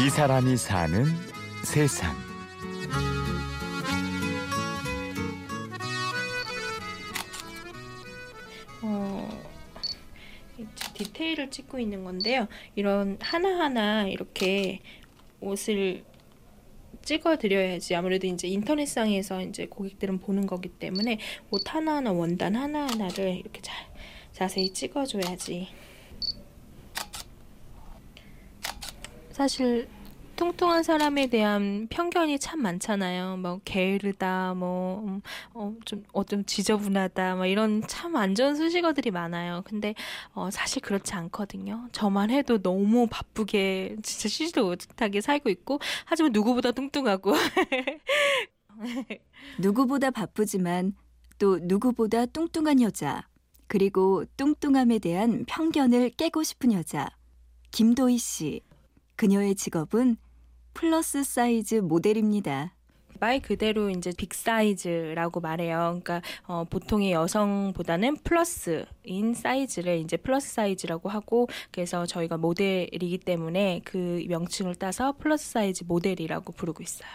이 사람이 사는 세상. 어, 디테일을 찍고 있는 건데요. 이런 하나하나 이렇게 옷을 찍어 드려야지 아무래도 이제 인터넷상에서 이제 고객들은 보는 거기 때문에 옷 하나하나 원단 하나하나를 이렇게 잘 자세히 찍어 줘야지. 사실 뚱뚱한 사람에 대한 편견이 참 많잖아요. 뭐 게으르다, 뭐어좀 어 좀 지저분하다, 뭐 이런 참 안 좋은 수식어들이 많아요. 근데 어 사실 그렇지 않거든요. 저만 해도 너무 바쁘게 진짜 쉬지도 못하게 살고 있고 하지만 누구보다 뚱뚱하고 누구보다 바쁘지만 또 누구보다 뚱뚱한 여자, 그리고 뚱뚱함에 대한 편견을 깨고 싶은 여자. 김도희 씨. 그녀의 직업은 플러스 사이즈 모델입니다. 말 그대로 이제 빅 사이즈라고 말해요. 그러니까 어, 보통의 여성보다는 플러스인 사이즈를 이제 플러스 사이즈라고 하고 그래서 저희가 모델이기 때문에 그 명칭을 따서 플러스 사이즈 모델이라고 부르고 있어요.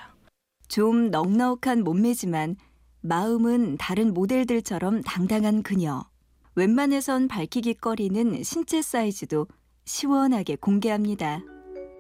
좀 넉넉한 몸매지만 마음은 다른 모델들처럼 당당한 그녀. 웬만해선 밝히기 꺼리는 신체 사이즈도 시원하게 공개합니다.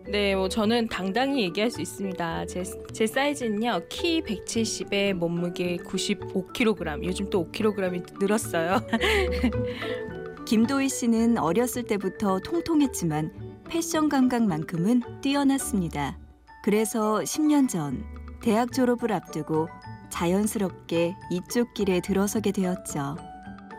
네, 뭐 저는 당당히 얘기할 수 있습니다. 제, 제 사이즈는요, 키 170에 몸무게 95kg. 요즘 또 5kg이 늘었어요. 김도희 씨는 어렸을 때부터 통통했지만 패션 감각만큼은 뛰어났습니다. 그래서 10년 전 대학 졸업을 앞두고 자연스럽게 이쪽 길에 들어서게 되었죠.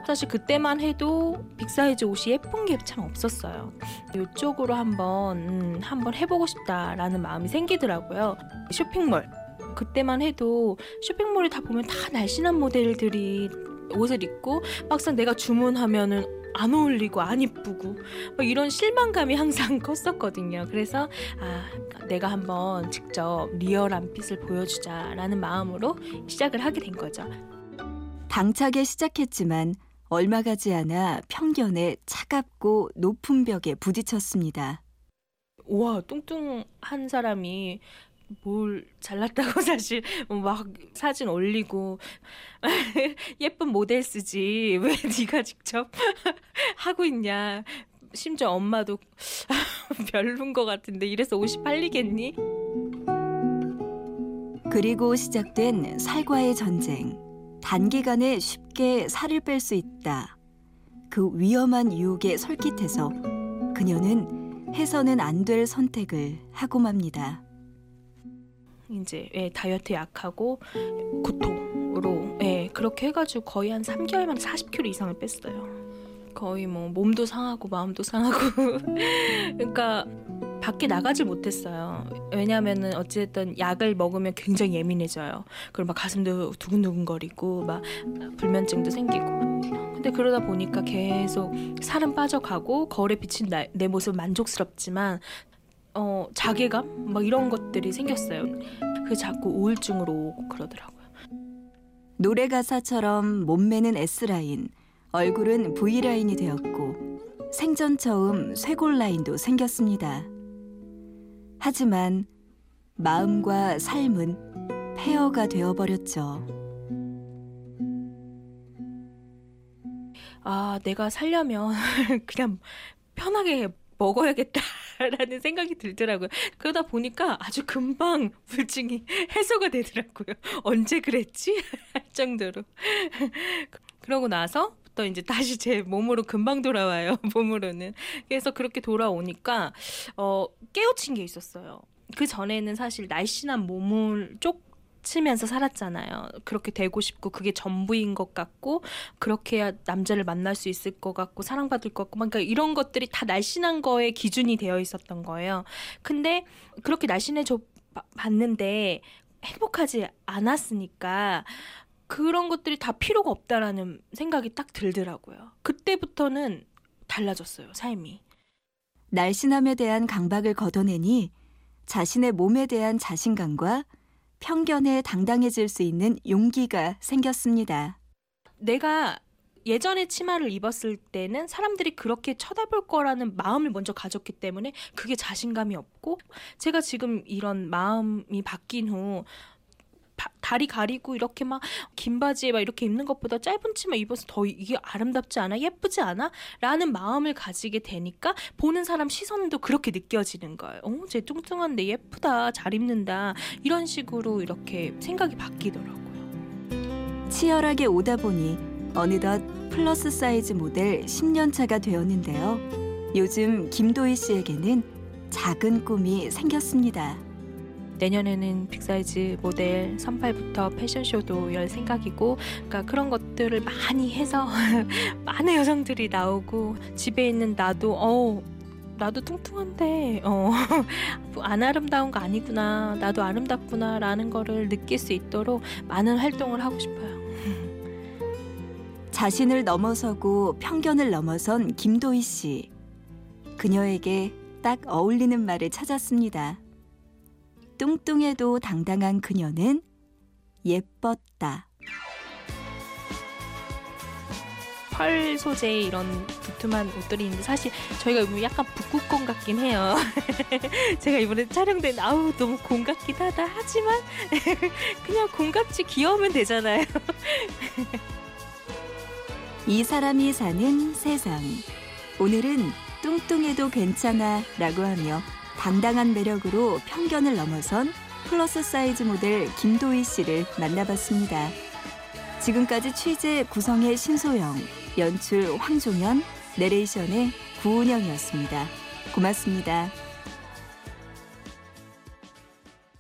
사실 그때만 해도 빅사이즈 옷이 예쁜 게 참 없었어요. 이쪽으로 한번 음, 한번 해보고 싶다라는 마음이 생기더라고요. 쇼핑몰 그때만 해도 쇼핑몰에 다 보면 다 날씬한 모델들이 옷을 입고 막상 내가 주문하면은 안 어울리고 안 이쁘고 이런 실망감이 항상 컸었거든요. 그래서 아 내가 한번 직접 리얼한 핏을 보여주자라는 마음으로 시작을 하게 된 거죠. 당차게 시작했지만 얼마 가지 않아 편견에 차갑고 높은 벽에 부딪혔습니다. 와 뚱뚱한 사람이 뭘 잘났다고 사실 막 사진 올리고 예쁜 모델 쓰지 왜 네가 직접 하고 있냐 심지어 엄마도 별론 것 같은데 이래서 옷이 팔리겠니? 그리고 시작된 살과의 전쟁. 단기간에 쉽게 살을 뺄 수 있다. 그 위험한 유혹에 설깃해서 그녀는 해서는 안 될 선택을 하고 맙니다. 이제 예, 다이어트 약하고 고통으로 예, 그렇게 해가지고 거의 한 3개월 만에 40kg 이상을 뺐어요. 거의 뭐 몸도 상하고 마음도 상하고 그러니까 밖에 나가질 못했어요. 왜냐하면은 어찌됐든 약을 먹으면 굉장히 예민해져요. 그리고 막 가슴도 두근두근거리고 막 불면증도 생기고. 근데 그러다 보니까 계속 살은 빠져가고 거울에 비친 나, 내 모습 만족스럽지만 어 자괴감 막 이런 것들이 생겼어요. 그 자꾸 우울증으로 오고 그러더라고요. 노래 가사처럼 몸매는 S 라인, 얼굴은 V 라인이 되었고 생전 처음 쇄골 라인도 생겼습니다. 하지만 마음과 삶은 폐허가 되어버렸죠. 아, 내가 살려면 그냥 편하게 먹어야겠다라는 생각이 들더라고요. 그러다 보니까 아주 금방 불증이 해소가 되더라고요. 언제 그랬지? 할 정도로. 그러고 나서 또 이제 다시 제 몸으로 금방 돌아와요. 몸으로는. 그래서 그렇게 돌아오니까 어 깨우친 게 있었어요. 그 전에는 사실 날씬한 몸을 쪽 치면서 살았잖아요. 그렇게 되고 싶고 그게 전부인 것 같고 그렇게 해야 남자를 만날 수 있을 것 같고 사랑받을 것 같고 그러니까 이런 것들이 다 날씬한 거에 기준이 되어 있었던 거예요. 근데 그렇게 날씬해져 봤는데 행복하지 않았으니까 그런 것들이 다 필요가 없다라는 생각이 딱 들더라고요. 그때부터는 달라졌어요, 삶이. 날씬함에 대한 강박을 걷어내니 자신의 몸에 대한 자신감과 편견에 당당해질 수 있는 용기가 생겼습니다. 내가 예전에 치마를 입었을 때는 사람들이 그렇게 쳐다볼 거라는 마음을 먼저 가졌기 때문에 그게 자신감이 없고 제가 지금 이런 마음이 바뀐 후 바- 다리 가리고 이렇게 막 긴 바지에 막 이렇게 입는 것보다 짧은 치마 입어서 더 이게 아름답지 않아? 예쁘지 않아? 라는 마음을 가지게 되니까 보는 사람 시선도 그렇게 느껴지는 거예요. 어 쟤 뚱뚱한데 예쁘다. 잘 입는다. 이런 식으로 이렇게 생각이 바뀌더라고요. 치열하게 오다 보니 어느덧 플러스 사이즈 모델 10년 차가 되었는데요. 요즘 김도희 씨에게는 작은 꿈이 생겼습니다. 내년에는 빅사이즈 모델 선발부터 패션쇼도 열 생각이고 그러니까 그런 것들을 많이 해서 많은 여성들이 나오고 집에 있는 나도 어 나도 뚱뚱한데 어 안 아름다운 거 아니구나 나도 아름답구나 라는 거를 느낄 수 있도록 많은 활동을 하고 싶어요. 자신을 넘어서고 편견을 넘어선 김도희 씨. 그녀에게 딱 어울리는 말을 찾았습니다. 뚱뚱해도 당당한 그녀는 예뻤다. 펄 소재의 이런 두툼한 옷들이 있는데 사실 저희가 입으면 약간 북극곰 같긴 해요. 제가 이번에 촬영된 아우 너무 곰 같긴 하다 하지만 그냥 곰 같이 귀여우면 되잖아요. 이 사람이 사는 세상. 오늘은 뚱뚱해도 괜찮아 라고 하며 당당한 매력으로 편견을 넘어선 플러스 사이즈 모델 김도희 씨를 만나봤습니다. 지금까지 취재 구성의 신소영, 연출 황종현, 내레이션의 구은영이었습니다. 고맙습니다.